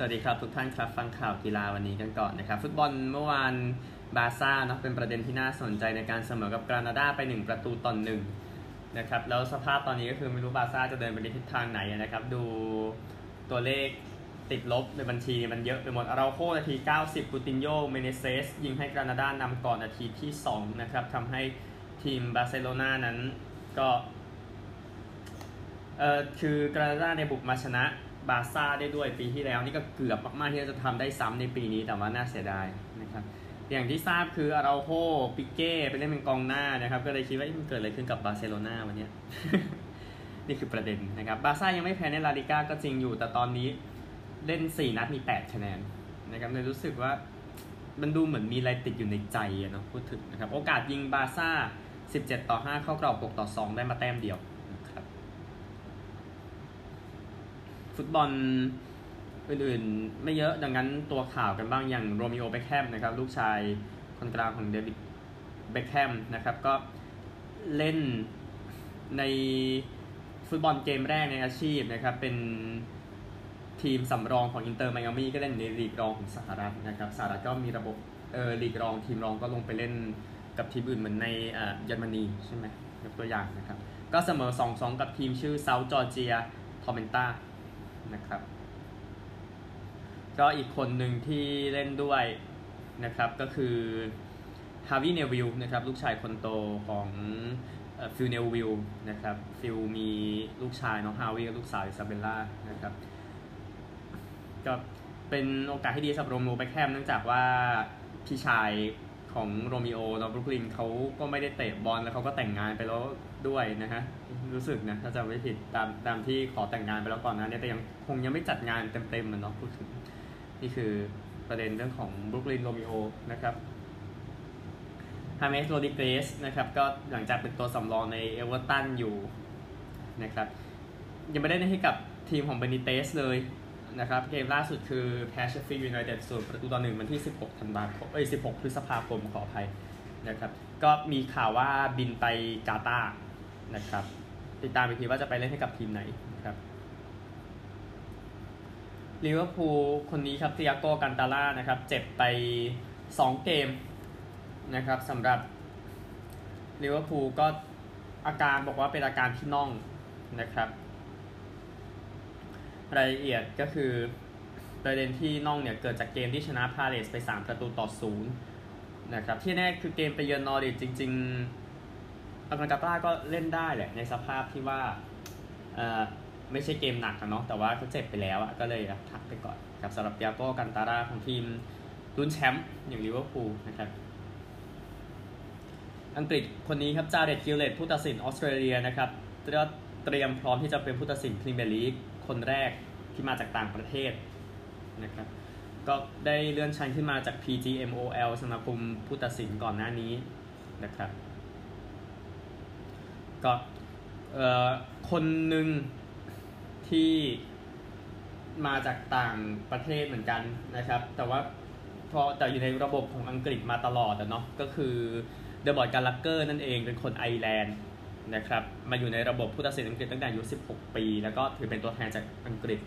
สวัสดีครับทุกท่านครับฟังข่าวกีฬาวันนี้กันก่อนนะครับ ฟุตบอลเมื่อวานบาร์ซ่าเนาะเป็นประเด็นที่น่าสนใจในการเสมอกับกรานาดาไป 1 ประตูต่อหนึ่งนะครับแล้วสภาพตอนนี้ก็คือไม่รู้บาร์ซ่าจะเดินไปในทิศทางไหนนะครับ ดูตัวเลขติดลบในบัญชีมันเยอะไปหมดอาเราโฆนาที 90กูตินโยเมเนเซสยิงให้กรานาดานำก่อนนาทีที่2นะครับทำให้ทีมบาร์เซโลนานั้นก็เออคือกรานาดาในบุกมาชนะ บาซ่าได้ด้วยปีที่แล้วนี่ก็เกือบมากๆที่จะทำได้ซ้ำในปีนี้แต่ว่าน่าเสียดายนะครับอย่างที่ทราบคืออาราโฮปิเก้ไปเล่นเป็นกองหน้านะครับ ก็เลยคิดว่ามันเกิดอะไรขึ้นกับบาร์เซโลนาวันนี้นี่คือประเด็นนะครับ บาซ่ายังไม่แพ้ในลาลิก้าก็จริงอยู่ แต่ตอนนี้เล่น 4 นัดมี 8 คะแนนนะครับเลยรู้สึกว่ามันดูเหมือนมีอะไรติดอยู่ในใจเนาะพูดถึงนะครับ โอกาสยิงบาซ่า 17 ต่อ 5 เข้ากรอบ 6 ต่อ 2 ได้มาแต้มเดียวนะครับ ฟุตบอลอื่นๆ ไม่เยอะดังนั้นตัวข่าวกันบ้างอย่างโรมิโอเบคแฮมนะครับ ลูกชายคนกลางของเดวิดเบคแฮมนะครับ ก็เล่นในฟุตบอลเกมแรกในอาชีพนะครับ เป็นทีมสำรองของอินเตอร์ไมอามี่ก็เล่นในลีกรองของสหรัฐนะครับสหรัฐก็มีระบบเออลีกรองทีมรองก็ลงไปเล่นกับทีมอื่นเหมือนในอ่าเยอรมนีใช่ไหมยกตัวอย่างนะครับ ก็เสมอ 2-2 กับทีมชื่อเซาท์จอร์เจียทอร์เมนตา นะครับ ก็อีกคนหนึ่งที่เล่นด้วยนะครับก็คือฮาวิเนวิลนะครับลูกชายคนโตของฟิลเนวิลนะครับฟิลมีลูกชายน้องฮาวิกับลูกสาวอิซาเบลล่านะครับก็เป็นโอกาสที่ดีสำหรับโรมิโอเบคแฮมเนื่องจากว่าพี่ชาย ของโรมิโอเนาะบรุกลินเขาก็ไม่ได้เตะบอลแล้วเขาก็แต่งงานไปแล้วด้วยนะฮะรู้สึกนะถ้าจำไม่ผิดตามตามที่ขอแต่งงานไปแล้วก่อนหนะเนี่ยแต่ยังคงยังไม่จัดงานเต็มๆมันเนาะพูดถึงนี่คือประเด็นเรื่องของบรุกลินโรมิโอนะครับฮาเมสโรดริเกซนะครับก็หลังจากเป็นตัวสำรองในเอเวอร์ตันอยู่นะครับยังไม่ได้ให้กับทีมของเบนิเตสเลย นะครับ เกมล่าสุดคือแพ้เชฟฟิลด์ยูไนเต็ดศูนย์ประตูต่อหนึ่งวันที่ 16 ธันวาคม เอ้ย 16 พฤษภาคมขออภัยนะครับ ก็มีข่าวว่าบินไปกาตาร์นะครับ ติดตามอีกทีว่าจะไปเล่นให้กับทีมไหนนะครับลิเวอร์พูลคนนี้ครับติอาโกอัลกันตาร่านะครับ เจ็บไป 2 เกมนะครับสำหรับลิเวอร์พูลก็อาการบอกว่าเป็นอาการที่น่องนะครับ รายละเอียดก็คือประเด็นที่น่องเนี่ยเกิดจากเกมที่ชนะพาเลสไป 3 ประตูต่อศูนย์นะครับที่แน่คือเกมไปเยือนนอริทจริงๆอากันตาล่าก็เล่นได้แหละในสภาพที่ว่าเอ่อไม่ใช่เกมหนักอะเนาะแต่ว่าเขาเจ็บไปแล้วอะก็เลยพักไปก่อนกับสำหรับยาโก้กันตาราของทีมลุ้นแชมป์อย่างลิเวอร์พูลนะครับอังกฤษคนนี้ครับจาเรตกิลเลตผู้ตัดสินออสเตรเลียนะครับเตรียมพร้อมที่จะเป็นผู้ตัดสินพรีเมียร์ลีก คนแรกที่มาจากต่างประเทศนะครับก็ได้เลื่อนชั้นขึ้นมาจาก PGMOL สมาคมผู้ตัดสินก่อนหน้านี้นะครับก็เอ่อคนหนึ่งที่มาจากต่างประเทศเหมือนกันนะครับ แต่ว่าพอแต่อยู่ในระบบของอังกฤษมาตลอดอะเนาะก็คือเดอร์ม็อตกัลลาเกอร์นั่นเองเป็นคนไอร์แลนด์ นะครับมาอยู่ในระบบผู้ตัดสินอังกฤษตั้งแต่อายุ 16 ปี แล้วก็ถือเป็นตัวแทนจากอังกฤษ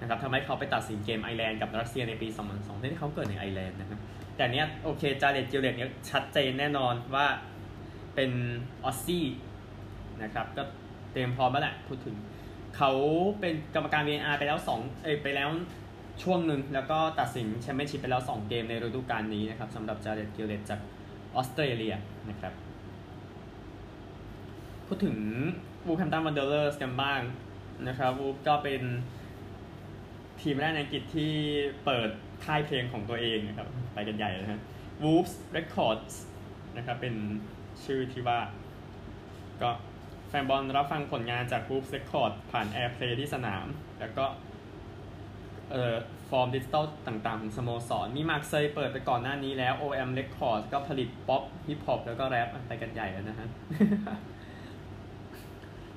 นะครับทำให้เขาไปตัดสินเกมไอร์แลนด์กับรัสเซียในปี 2002 ที่เขาเกิดในไอร์แลนด์นะครับแต่เนี้ยโอเคจาเรตจิลเลตเนี้ยชัดเจนแน่นอนว่าเป็นออสซี่นะครับก็เตรียมพร้อมแล้วแหละพูดถึงเขาเป็นกรรมการ VAR ไปแล้ว2เอ้ยไปแล้วช่วงหนึ่งแล้วก็ตัดสินแชมเปี้ยนชิพไปแล้ว 2 เกมในฤดูกาลนี้นะครับสำหรับจาเรตกิลเลตจากออสเตรเลียนะครับ พูดถึงวูล์ฟแฮมป์ตันวันเดอเรอร์สกันบ้างนะครับวูล์ฟก็เป็นทีมแรกในอังกฤษที่เปิดค่ายเพลงของตัวเองนะครับ ไปกันใหญ่นะฮะ Wolves Records นะครับ เป็นชื่อที่ว่า ก็แฟนบอลรับฟังผลงานจาก Wolves Record ผ่าน Airplay ที่สนาม แล้วก็เอ่อฟอร์มดิจิตอลต่างๆของสโมสร มีมาร์กเซยเปิดไปก่อนหน้านี้แล้ว OM Records ก็ผลิตป๊อปฮิปฮอปแล้วก็แรปไปกันใหญ่แล้วนะฮะ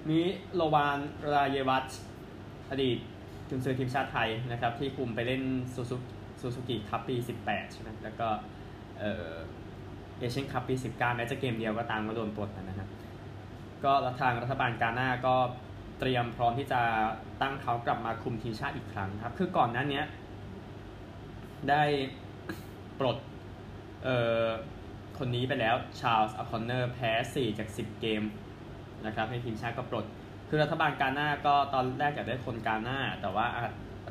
มิโลวานรายวัชอดีตกุนซือทีมชาติไทยนะครับ ที่คุมไปเล่นซูซูซูซูกิคัพปี 18 ใช่ไหมแล้วก็เอเชียนคัพปี 19 แม้จะเกมเดียวก็ตามก็โดนปลดนะครับ ก็ทางรัฐบาลกาหน้าก็เตรียมพร้อมที่จะตั้งเขากลับมาคุมทีมชาติอีกครั้งครับ คือก่อนหน้านี้ได้ปลดเอ่อคนนี้ไปแล้วชาร์ลส์อคอนเนอร์แพ้ 4 จาก 10 เกม นะครับให้ทีมชาติก็ปลด คือรัฐบาลกาหน้าก็ตอนแรกอยากได้คนกาหน้า แต่ว่า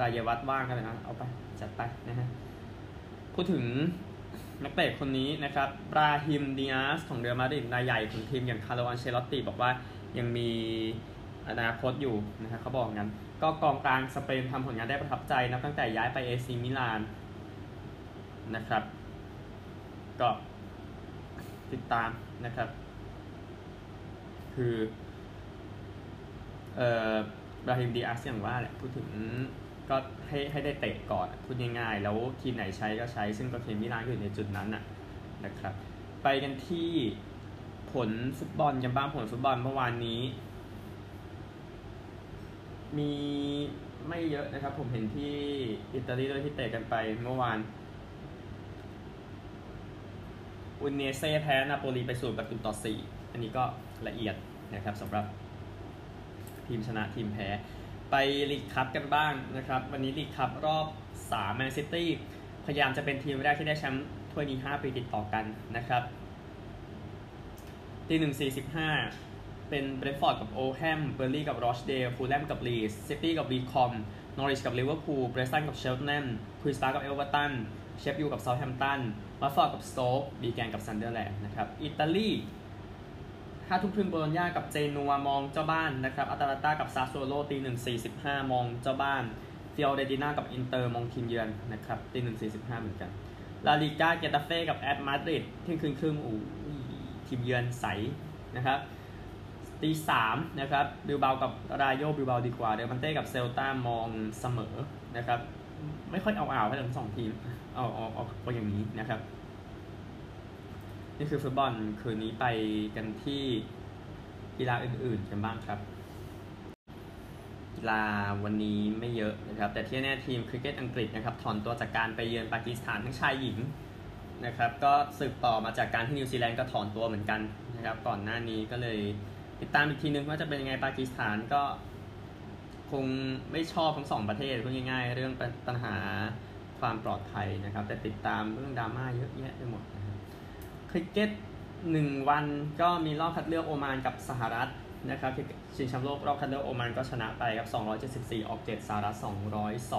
รายวัชว่างกันเลยนะเอาไปจัดไปนะฮะพูดถึงนักเตะคนนี้นะครับบราฮิมดิอาสของเรอัลมาดริดนายใหญ่ของทีมอย่างคาร์โลอันเชลอตติบอกว่ายังมีอนาคตอยู่นะครับเขาบอกงั้น ก็กองกลางสเปนทำผลงานได้ประทับใจนะตั้งแต่ย้ายไปเอซีมิลานนะครับ ก็ติดตามนะครับ คือเอ่อบราฮิมดีอาสอย่างว่าแหละพูดถึงก็ให้ให้ได้เตะก่อนพูดง่ายๆ แล้วทีมไหนใช้ก็ใช้ ซึ่งก็เคมิลานอยู่ในจุดนั้นน่ะนะครับ ไปกันที่ผลฟุตบอลกันบ้างผลฟุตบอลเมื่อวานนี้ มีไม่เยอะนะครับ ผมเห็นที่อิตาลีด้วยที่เตะกันไปเมื่อวานอุนเนเซ่แพ้นาโปลีไปสูประตูต่อ4 อันนี้ก็ละเอียดนะครับสำหรับทีมชนะทีมแพ้ ไปลีกคัพกันบ้างนะครับ วันนี้ลีกคัพรอบ3แมนซิตี้พยายามจะเป็นทีมแรกที่ได้แชมป์ถ้วยนี้ 5 ปีติดต่อกันนะครับตีหนึ่งสี่สิบห้าเป็นเบรนฟอร์ดกับโอลดัมเบิร์นลีย์กับรอชเดลฟูแลมกับลีดส์ซิตี้กับวีคอมบ์นอริชกับลิเวอร์พูลเปรสตันกับเชลต์แนมควีนส์ปาร์คกับเอเวอร์ตันเชฟยูกับเซาท์แฮมป์ตันวัตฟอร์ดกับสโต๊กวีแกนกับซันเดอร์แลนด์นะครับอิตาลี ห้าทุ่มครึ่งโบโลญญากับเจนัวมองเจ้าบ้านนะครับอตาลันต้ากับซาสซูโอโลตีหนึ่งสี่สิบห้ามองเจ้าบ้านฟิออเรนติน่ากับอินเตอร์มองทีมเยือนนะครับตีหนึ่งสี่สิบห้าเหมือนกันลาลิก้าเกตาเฟ่กับแอตมาดริดเที่ยงคืนครึ่งอู้ทีมเยือนใสนะครับตีสามนะครับบิลเบากับรายโยบิลเบาดีกว่าเลบันเต้กับเซลตามองเสมอนะครับไม่ค่อยเอาอ่าวให้ทั้งสองทีมเอาเอาเอาเอาอย่างนี้นะครับ นี่คือฟุตบอลคืนนี้ไปกันที่กีฬาอื่นๆกันบ้างครับ กีฬาวันนี้ไม่เยอะนะครับ แต่ที่แน่ทีมคริกเก็ตอังกฤษนะครับถอนตัวจากการไปเยือนปากีสถานทั้งชายหญิงนะครับ ก็สืบต่อมาจากการที่นิวซีแลนด์ก็ถอนตัวเหมือนกันนะครับ ก่อนหน้านี้ก็เลยติดตามอีกทีนึงว่าจะเป็นยังไงปากีสถานก็คงไม่ชอบทั้งสองประเทศพูดง่ายๆ เรื่องปัญหาความปลอดภัยนะครับ แต่ติดตามเรื่องดราม่าเยอะแยะไปหมดนะครับ ริกเก็ตหนึ่งวันก็มีรอบคัดเลือกโอมานกับสหรัฐนะครับชิงแชมป์โลกรอบคัดเลือกโอมานก็ชนะไปครับ 274 ออก 7 สหรัฐ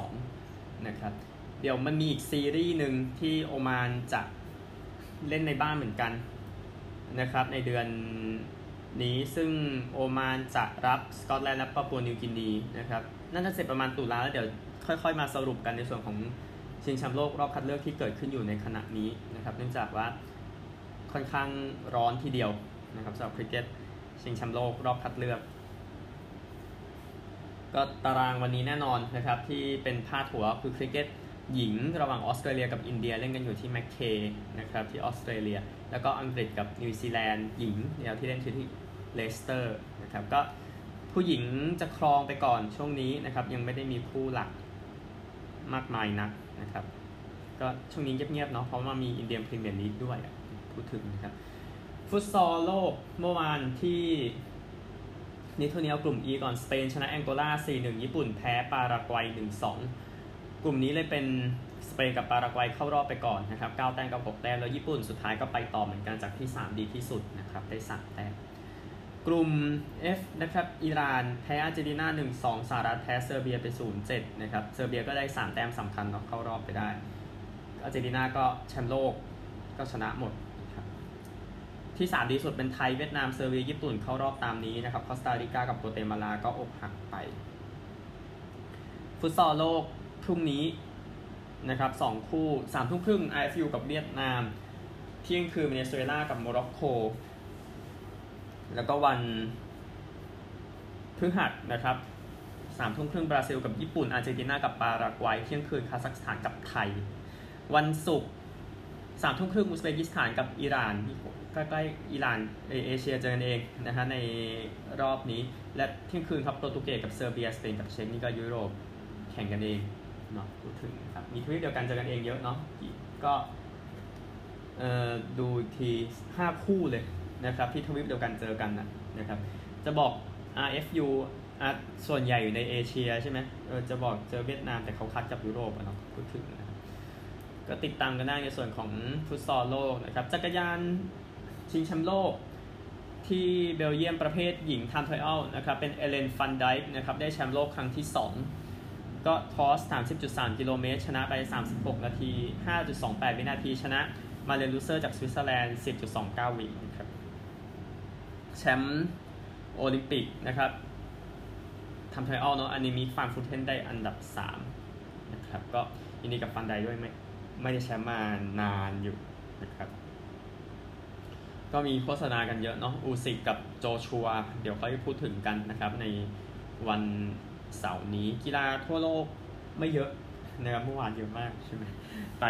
202 นะครับ เดี๋ยวมันมีอีกซีรีส์หนึ่งที่โอมานจะเล่นในบ้านเหมือนกันนะครับในเดือนนี้ซึ่งโอมานจะรับสกอตแลนด์และปาปัวนิวกินีนะครับน่าจะเสร็จประมาณตุลาแล้วเดี๋ยวค่อยๆ มาสรุปกันในส่วนของชิงแชมป์โลกรอบคัดเลือกที่เกิดขึ้นอยู่ในขณะนี้นะครับเนื่องจากว่า ค่อนข้างร้อนทีเดียวนะครับสำหรับคริกเก็ตชิงแชมป์โลกรอบคัดเลือก ก็ตารางวันนี้แน่นอนนะครับที่เป็นพาดหัวคือคริกเก็ตหญิงระหว่างออสเตรเลียกับอินเดียเล่นกันอยู่ที่แมคเคนะครับที่ออสเตรเลีย แล้วก็อังกฤษกับนิวซีแลนด์หญิงเนี่ยที่เล่นที่เลสเตอร์นะครับก็ผู้หญิงจะครองไปก่อนช่วงนี้นะครับยังไม่ได้มีคู่หลักมากมายนักนะครับก็ช่วงนี้เงียบๆเนาะเพราะว่ามีอินเดียพรีเมียร์ลีกด้วย พูดถึงนะครับ ฟุตซอลโลกเมื่อวานที่ลิทัวเนียกลุ่ม E ก่อนสเปนชนะแองโกลา 4-1 ญี่ปุ่นแพ้ปารากวัย 1-2 กลุ่มนี้เลยเป็นสเปนกับปารากวัยเข้ารอบไปก่อนนะครับ 9 แต้มกับ 6 แต้ม แล้วญี่ปุ่นสุดท้ายก็ไปต่อเหมือนกันจากที่ 3 ดีที่สุดนะครับ ได้ 3 แต้ม กลุ่ม F นะครับอิหร่านแพ้อาร์เจนตินา 1-2 สหรัฐแพ้เซอร์เบียไป 0-7 นะครับ เซอร์เบียก็ได้ 3 แต้มสำคัญเนาะเข้ารอบไปได้ อาร์เจนตินาก็แชมป์โลกก็ชนะหมด ที่3ดีสุดเป็นไทยเวียดนามเซอร์เบียญี่ปุ่นเข้ารอบตามนี้นะครับคอสตาริกากับกัวเตมาลาก็อกหักไป ฟุตซอลโลกพรุ่งนี้นะครับสองคู่สามทุ่มครึ่ง RFU กับเวียดนาม เที่ยงคืนเวเนซุเอลากับโมร็อกโกแล้วก็วันพฤหัสนะครับสามทุ่มครึ่งบราซิลกับญี่ปุ่นอาร์เจนตินากับปารากวัยเที่ยงคืนคาซัคสถานกับไทย วันศุกร์สามทุ่มครึ่งอุซเบกิสถานกับอิหร่าน ใกล้ๆอิหร่านเอเชียเจอกันเองนะฮะในรอบนี้ และเที่ยงคืนครับโปรตุเกสกับเซอร์เบียสเปนกับเช็กนี่ก็ยุโรปแข่งกันเองเนาะพูดถึงครับมีทวีปเดียวกันเจอกันเองเยอะเนาะก็เอ่อดูทีห้าคู่เลยนะครับที่ทวีปเดียวกันเจอกันนะนะครับจะบอก RFU อะส่วนใหญ่อยู่ในเอเชียใช่ไหมเออจะบอกเจอเวียดนามแต่เขาคัดกับยุโรปอะเนาะพูดถึงนะครับก็ติดตามกันได้ในส่วนของฟุตซอลโลกนะครับจักรยาน ชิงแชมป์โลกที่เบลเยียมประเภทหญิงทม์ไทอัลนะครับเป็นเอเลนฟันไดค์นะครับได้แชมป์โลกครั้งที่ 2 ก็ทอส 30.3 กิโลเมตร ชนะไป 36 นาที 5.28 วินาที ชนะมาเลนลูเซอร์จากสวิตเซอร์แลนด์ 10.29 วินะครับแชมป์โอลิมปิกนะครับทำทอัลเนาะอันนี้มีฟานฟุตเทนได้อันดับ 3 นะครับ ก็ยินดีกับฟันไดด้วยไม่ไม่ได้แชมป์มานานอยู่นะครับ ก็มีโฆษณากันเยอะเนาะอูซิกกับโจชัว เดี๋ยวค่อยพูดถึงกันนะครับ ในวันเสาร์นี้กีฬาทั่วโลกไม่เยอะนะครับเมื่อวานเยอะมากใช่ไหมไป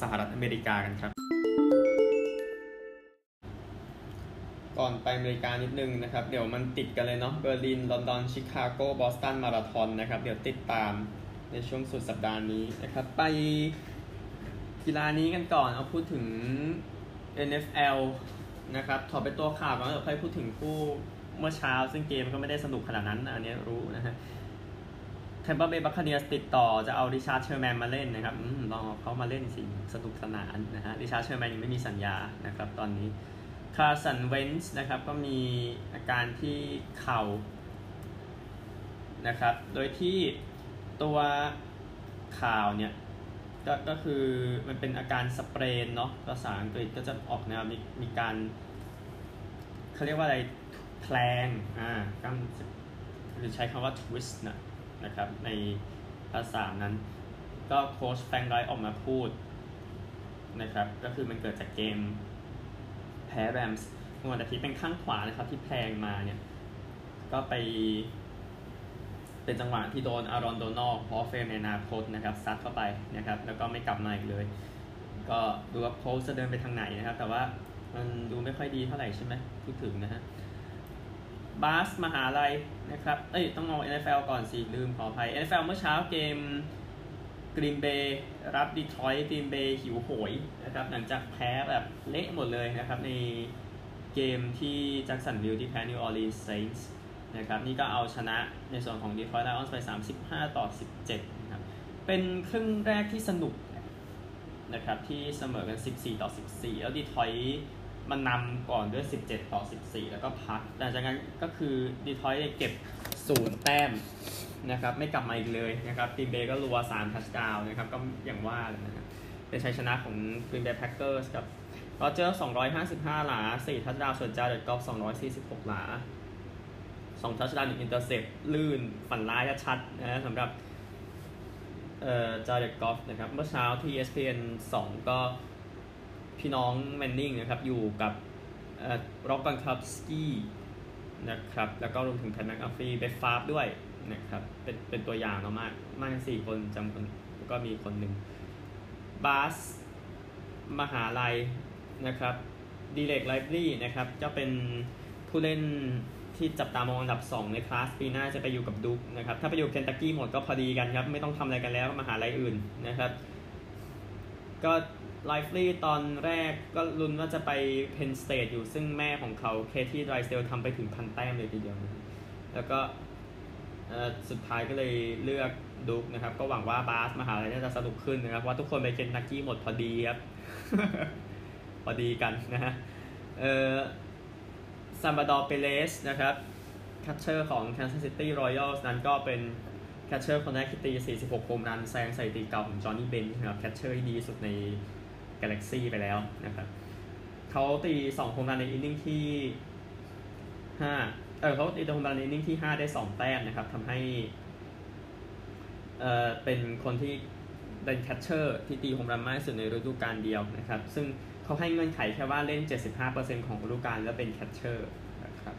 สหรัฐอเมริกากันครับ ก่อนไปอเมริกานิดนึงนะครับ เดี๋ยวมันติดกันเลยเนาะเบอร์ลิน ลอนดอน ชิคาโก บอสตัน มาราธอนนะครับ เดี๋ยวติดตามในช่วงสุดสัปดาห์นี้นะครับ ไปกีฬานี้กันก่อนเอาพูดถึง NFL นะครับถอดไปตัวข่าวก่อนแล้วค่อยพูดถึงคู่เมื่อเช้า ซึ่งเกมก็ไม่ได้สนุกขนาดนั้น อันนี้รู้นะฮะ Tampa Bay Buccaneers ติดต่อจะเอา Richard Sherman มาเล่นนะครับอลองเอาเขามาเล่นสิสนุกสนานนะฮะ Richard Sherman ยังไม่มีสัญญานะครับตอนนี้ Carson Wentz นะครับก็มีอาการที่เข่านะครับ โดยที่ตัวข่าวเนี่ย ก็ก็คือมันเป็นอาการสเปรนเนาะภาษาอังกฤษก็จะออกแนวมีมีการเขาเรียกว่าอะไรแพลงอ่ากำหรือใช้คำว่า twist นะนะครับในภาษานั้น ก็โค้ชแฟงไรออกมาพูดนะครับก็คือมันเกิดจากเกมแพ้แรมส์เมื่อวันอาทิตย์เป็นข้างขวานะครับที่แพลงมาเนี่ยก็ไป เป็นจังหวะที่โดนอารอนโดนอลพอเฟรมในนาโคตนะครับซัดเข้าไปนะครับแล้วก็ไม่กลับมาอีกเลย ก็ดูว่าโพสจะเดินไปทางไหนนะครับ แต่ว่ามันดูไม่ค่อยดีเท่าไหร่ใช่ไหมพูดถึงนะฮะบาสมหาลัยนะครับ เอ้ย ต้องเอา NFL ก่อนสิ ลืมขออภัย NFL เมื่อเช้าเกมกรีนเบย์รับดีทรอยต์กรีนเบย์หิวโหยนะครับ หลังจากแพ้แบบเละหมดเลยนะครับ ในเกมที่แจ็คสันวิลที่แพ้ New Orleans Saints นะครับนี่ก็เอาชนะในส่วนของ Detroit Lions ไป 35 ต่อ 17นะครับเป็นครึ่งแรกที่สนุกนะครับที่เสมอกัน 14 ต่อ 14 แล้วดีทรอยต์มันนำก่อนด้วย 17 ต่อ 14 แล้วก็พักแต่จากนั้นก็คือดีทรอยต์เก็บศูนย์แต้มนะครับไม่กลับมาอีกเลยนะครับกรีนเบย์ก็รัว3 touchdown นะครับก็อย่างว่าเลยนะครับเป็นชัยชนะของ Green Bay Packers กับ Rodgers 255 หลา 4 touchdown ส่วน Jared Goff 246 หลา 2 touchdown 1 intercept คืนฝันร้ายชัดนะสำหรับเอ่อ Jared Goff นะครับ เมื่อเช้าที่ ESPN 2 ก็พี่น้อง Manning นะครับ อยู่กับ Rob Gronkowskiนะครับ แล้วก็รวมถึงแพนนักอัฟฟี่เบฟฟาร์ด้วยนะครับ เป็นเป็นตัวอย่างเนาะมาก มากสี่คนจำคนก็มีคนหนึ่งบาส มหาลัยนะครับดีเล็กไลบรีนะครับก็เป็นผู้เล่น ที่จับตามองอันดับ 2 ในคลาสปีหน้าจะไปอยู่กับดุกนะครับ ถ้าไปอยู่เคนตักกี้หมดก็พอดีกันครับ ไม่ต้องทำอะไรกันแล้วมาหาลัยอื่นนะครับ ก็ไลฟ์ลี่ตอนแรกก็ลุ้นว่าจะไปPenn State อยู่ซึ่งแม่ของเขา Kathy Drysdale ทำไปถึงพันแต้มเลยทีเดียวนะแล้วก็สุดท้ายก็เลยเลือก Duke นะครับ ก็หวังว่าบาสมหาลัยจะสนุกขึ้นนะครับว่าทุกคนไปเคนตักกี้หมดพอดีครับ พอดีกันนะฮะเออ Salvador Perez นะครับ catcher ของ Kansas City Royals นั้นก็เป็น catcher คนแรกที่ตี 46 home run แซงสถิติเก่าของ Johnny Bench นะครับ catcher ที่ดีสุดใน Galaxy ไปแล้วนะครับเขาตี 2 home run ใน inning ที่ 5 เออเขาตี home run ใน inning ที่ 5 ได้ 2 แต้มนะครับทำให้เออเป็นคนที่เป็น catcher ที่ตี home run มากที่สุดในฤดูกาลเดียวนะครับ ซึ่ง เขาให้เงื่อนไขแค่ว่าเล่น 75%ของฤดูกาลแล้วเป็น catcher นะครับ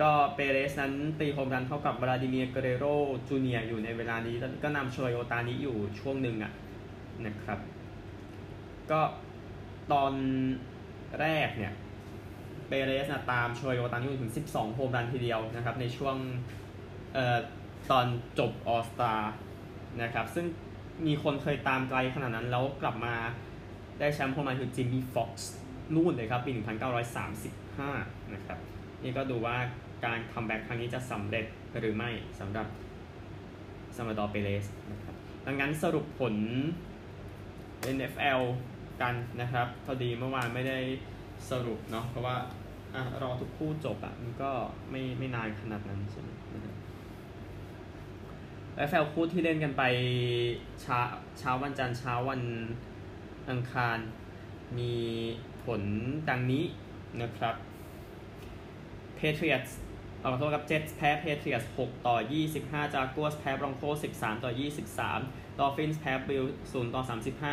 ก็ Perez นั้นตี home run เท่ากับ Vladimir Guerrero Junior อยู่ในเวลานี้ก็นำโชยโอตานี้อยู่ช่วงหนึ่งอะนะครับ ก็ตอนแรกเนี่ยเปเรสนะตามโชยโอตานี้อยู่ถึง 12 โฮมรันทีเดียวนะครับ ในช่วงเอ่อตอนจบออสตานะครับ ซึ่งมีคนเคยตามไกลขนาดนั้นแล้วกลับมา ได้แชมป์โฮมรันคือจิมมี่ฟ็อกซ์นู่นเลยครับ ปี 1935 นะครับ นี่ก็ดูว่าการ comeback ครั้งนี้จะสำเร็จหรือไม่สำหรับ Salvador Perez นะครับดังนั้นสรุปผล NFL กันนะครับพอดีเมื่อวานไม่ได้สรุปเนาะเพราะว่าอะรอทุกคู่จบอะมันก็ไม่ไม่นานขนาดนั้นใช่ไหมนะครับแล้วแฟลคู่ที่เล่นกันไปเช้าเช้าวันจันทร์เช้าวัน อังคาร มีผลดังนี้นะครับ Patriots ขอโทษครับ Jets แพ้ Patriots 6 ต่อ 25 Jaguars แพ้ Broncos 13 ต่อ 23 Dolphins แพ้ Bills 0 ต่อ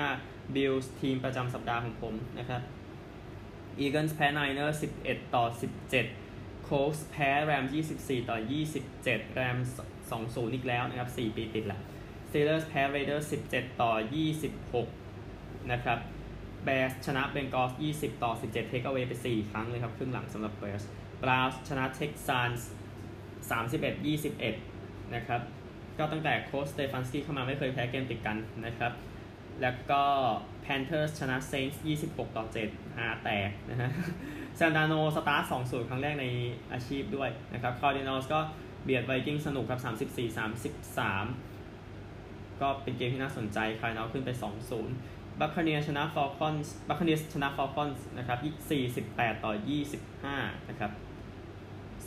35 Bills ทีมประจำสัปดาห์ของผมนะครับ Eagles แพ้ Niners 11 ต่อ 17 Colts แพ้ Rams 24 ต่อ 27 Rams 2-0 อีกแล้วนะครับ 4 ปีติดละ Steelers แพ้ Raiders 17 ต่อ 26 นะครับ Bears ชนะ Bengals 20 ต่อ 17 Take away ไป 4 ครั้งเลยครับ ครึ่งหลังสำหรับ Bears Browns ชนะ Texans 31 21 นะครับ ก็ตั้งแต่โค้ชสเตฟานสกี้เข้ามาไม่เคยแพ้เกมติดกันนะครับ แล้วก็ Panthers ชนะ Saints 26 ต่อ 7 หาแตกนะฮะซานดาโนสตาร์ท2 0 ครั้งแรกในอาชีพด้วยนะครับ Cardinals ก็เบียด Vikings สนุกครับ 34 33 ก็เป็นเกมที่น่าสนใจ Cardinals ขึ้นไป 2-0 Buccaneers ชนะ Falcons Buccaneers ชนะ Falcons นะครับ 48 ต่อ 25 นะครับ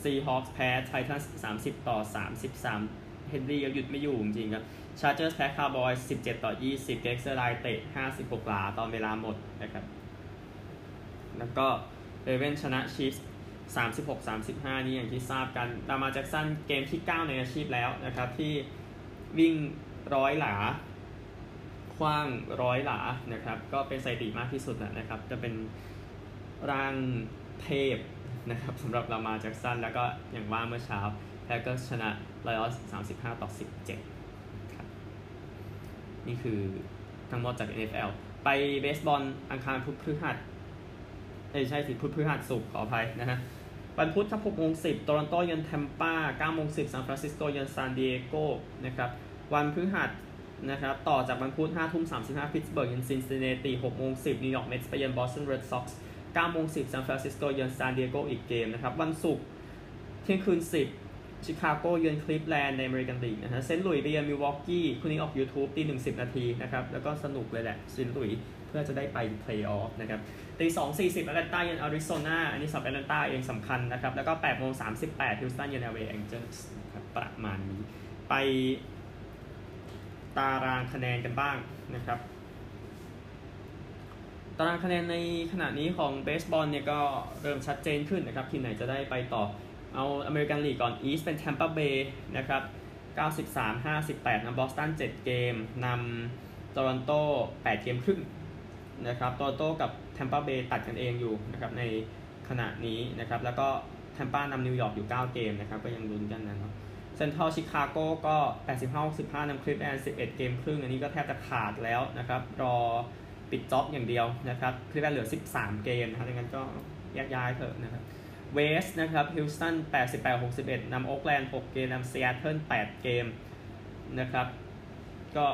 Seahawks แพ้ Titans 30 ต่อ 33 เฮนรี่ก็หยุดไม่อยู่จริงครับ Chargers แพ้ Cowboys 17 ต่อ 20 Greg Zuerlein เตะ 56 หลาตอนเวลาหมดนะครับ แล้วก็เรเวนชนะ Chiefs 36 35 นี่อย่างที่ทราบกันดามาแจ็กสันเกมที่ 9 ในอาชีพแล้วนะครับ ที่วิ่งร้อยหลา คว้างร้อยหลานะครับ ก็เป็นสถิติมากที่สุดแล้วนะครับ จะเป็นร่างเทพนะครับสำหรับรามาแจ็กสันแล้วก็อย่างว่าเมื่อเช้าแพ้ก็ชนะไรอยสามสิบห้าต่อสิบเจ็ดครับ นี่คือทั้งหมดจาก NFL ไปเบสบอลอังคารพุธพฤหัสเอ้ใช่สิพุธพฤหัสศุกขออภัยนะฮะวันพุธครับ6โมง10โตรอนโตเยือนแทมปา9โมง10ซานฟรานซิสโกเยือนซานดิเอโกนะครับ วันพฤหัส นะครับต่อจากวันพุธ5ทุ่ม35พิตสเบิร์กเยือนซินซินเนติ6โมง10 New York Mets ไปเยือน Boston Red Sox 9โมง10ซานฟรานซิสโกเยือนซานดิเอโกอีกเกมนะครับวันศุกร์เที่ยงคืน 10 ชิคาโกเยือนคลิฟแลนด์ใน American League นะฮะเซนต์หลุยส์ไปเยือนมิลวอกกี้คุณนี้ออก YouTube ตีหนึ่งสิบนาทีนะครับแล้วก็สนุกเลยแหละเซนต์หลุยส์เพื่อจะได้ไปเพลย์ออฟนะครับตีสองสี่สิบแอตแลนต้าเยือนอาริโซนาอันนี้สำหรับแอตแลนต้าเองสำคัญนะครับแล้วก็แปดโมงสามสิบแปดฮิวสตันเยือน LA Angels นะครับประมาณนี้ไป ตารางคะแนนกันบ้างนะครับ ตารางคะแนนในขณะนี้ของเบสบอลเนี่ยก็เริ่มชัดเจนขึ้นนะครับ ทีมไหนจะได้ไปต่อเอา American League ก่อน East เป็น Tampa Bay นะครับ93 58นำบอสตัน7 เกมนำโตรอนโต8 เกมครึ่งนะครับโตรอนโตกับ Tampa Bay ตัดกันเองอยู่นะครับในขณะนี้นะครับ แล้วก็แทมปานำนิวยอร์กอยู่ 9 เกมนะครับ ก็ยังลุ้นกันนะครับ เซนทรัลชิคาโกก็ 85-65นำคลีฟแลนด์ 11 เกมครึ่ง อันนี้ก็แทบจะขาดแล้วนะครับ รอปิด job อย่างเดียวนะครับ คลีฟแลนด์เหลือ 13 เกมนะครับดังนั้นก็แยกย้ายเถอะนะครับ West นะครับฮิวสตัน88-61นำโอ๊กแลนด์ 6 เกมนำซีแอตเทิล8 เกมนะครับ ก็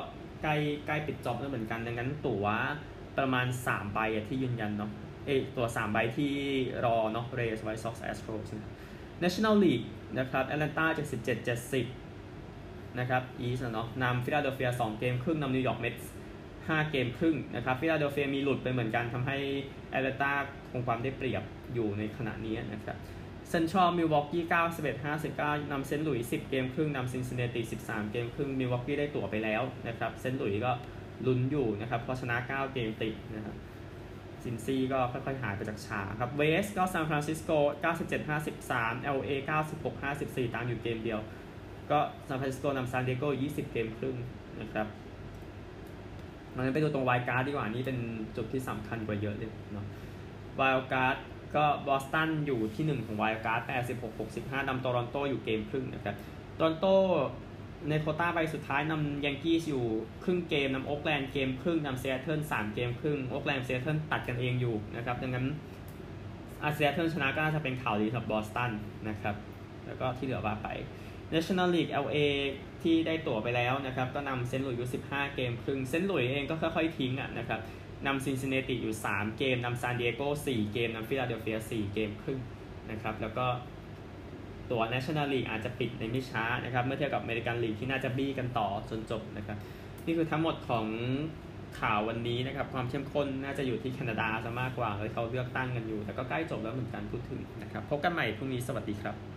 ใกล้ใกล้ปิด job แล้วเหมือนกัน ดังนั้นตั๋วประมาณ 3 ใบที่ยืนยันเนาะเอ้ตัว 3 ใบที่รอเนาะ Rays White Sox Astros National League นะครับแอตแลนตา77 70 นะครับ East เนาะนำฟิลาเดลเฟีย2เกมครึ่งนำนิวยอร์ก Mets 5เกมครึ่งนะครับฟิลาเดลเฟียมีหลุดไปเหมือนกันทำให้แอตแลนตาคงความได้เปรียบอยู่ในขณะนี้นะครับเซนทรัลมิลวอกกี้91 59นำเซนต์หลุยส์10 เกมครึ่งนำซินซินเนติ13 เกมครึ่งมิลวอกกี้ได้ตั๋วไปแล้วนะครับเซนต์หลุยส์ก็ลุ้นอยู่นะครับเพราะชนะ 9 เกมติดนะครับ ซินซีก็ค่อยๆหายไปจากฉากครับ West ก็ซานฟรานซิสโก 97 53 LA 96 54 ตามอยู่เกมเดียว ก็ซานฟรานซิสโกนำซานดิเอโก20 เกมครึ่งนะครับงั้นไปดูตรง Wild Card ดีกว่านี่เป็นจุดที่สำคัญกว่าเยอะเลยเนาะWild Card ก็บอสตันอยู่ที่ 1 ของ Wild Card 86 65นำโตรอนโตอยู่เกมครึ่งนะครับโตรอนโต ในโควต้าใบสุดท้ายนำ Yankees อยู่ครึ่งเกมนำโอ๊กแลนด์เกมครึ่งนำเซียเทิลสามเกมครึ่งโอ๊กแลนด์เซียเทิลตัดกันเองอยู่นะครับดังนั้นอาเซียเทิลชนะก็น่าจะเป็นข่าวดีสำหรับบอสตันนะครับแล้วก็ที่เหลือว่าไป National League LA ที่ได้ตั๋วไปแล้วนะครับก็นำเซนต์หลุยส์อยู่ 15 เกมครึ่งเซนต์หลุยส์เองก็ค่อยๆทิ้งอะนะครับนำซินซินเนติอยู่ 3 เกมนำซานดิเอโก4เกมนำฟิลาเดลเฟีย4เกมครึ่งนะครับแล้วก็ ตัว National League อาจจะปิดในไม่ช้านะครับ เมื่อเทียบกับ American League ที่น่าจะบี้กันต่อจนจบนะครับ นี่คือทั้งหมดของข่าววันนี้นะครับ ความเข้มข้นน่าจะอยู่ที่แคนาดาซะมากกว่าเลยเขาเลือกตั้งกันอยู่ แต่ก็ใกล้จบแล้วเหมือนกันพูดถึงนะครับ พบกันใหม่พรุ่งนี้สวัสดีครับ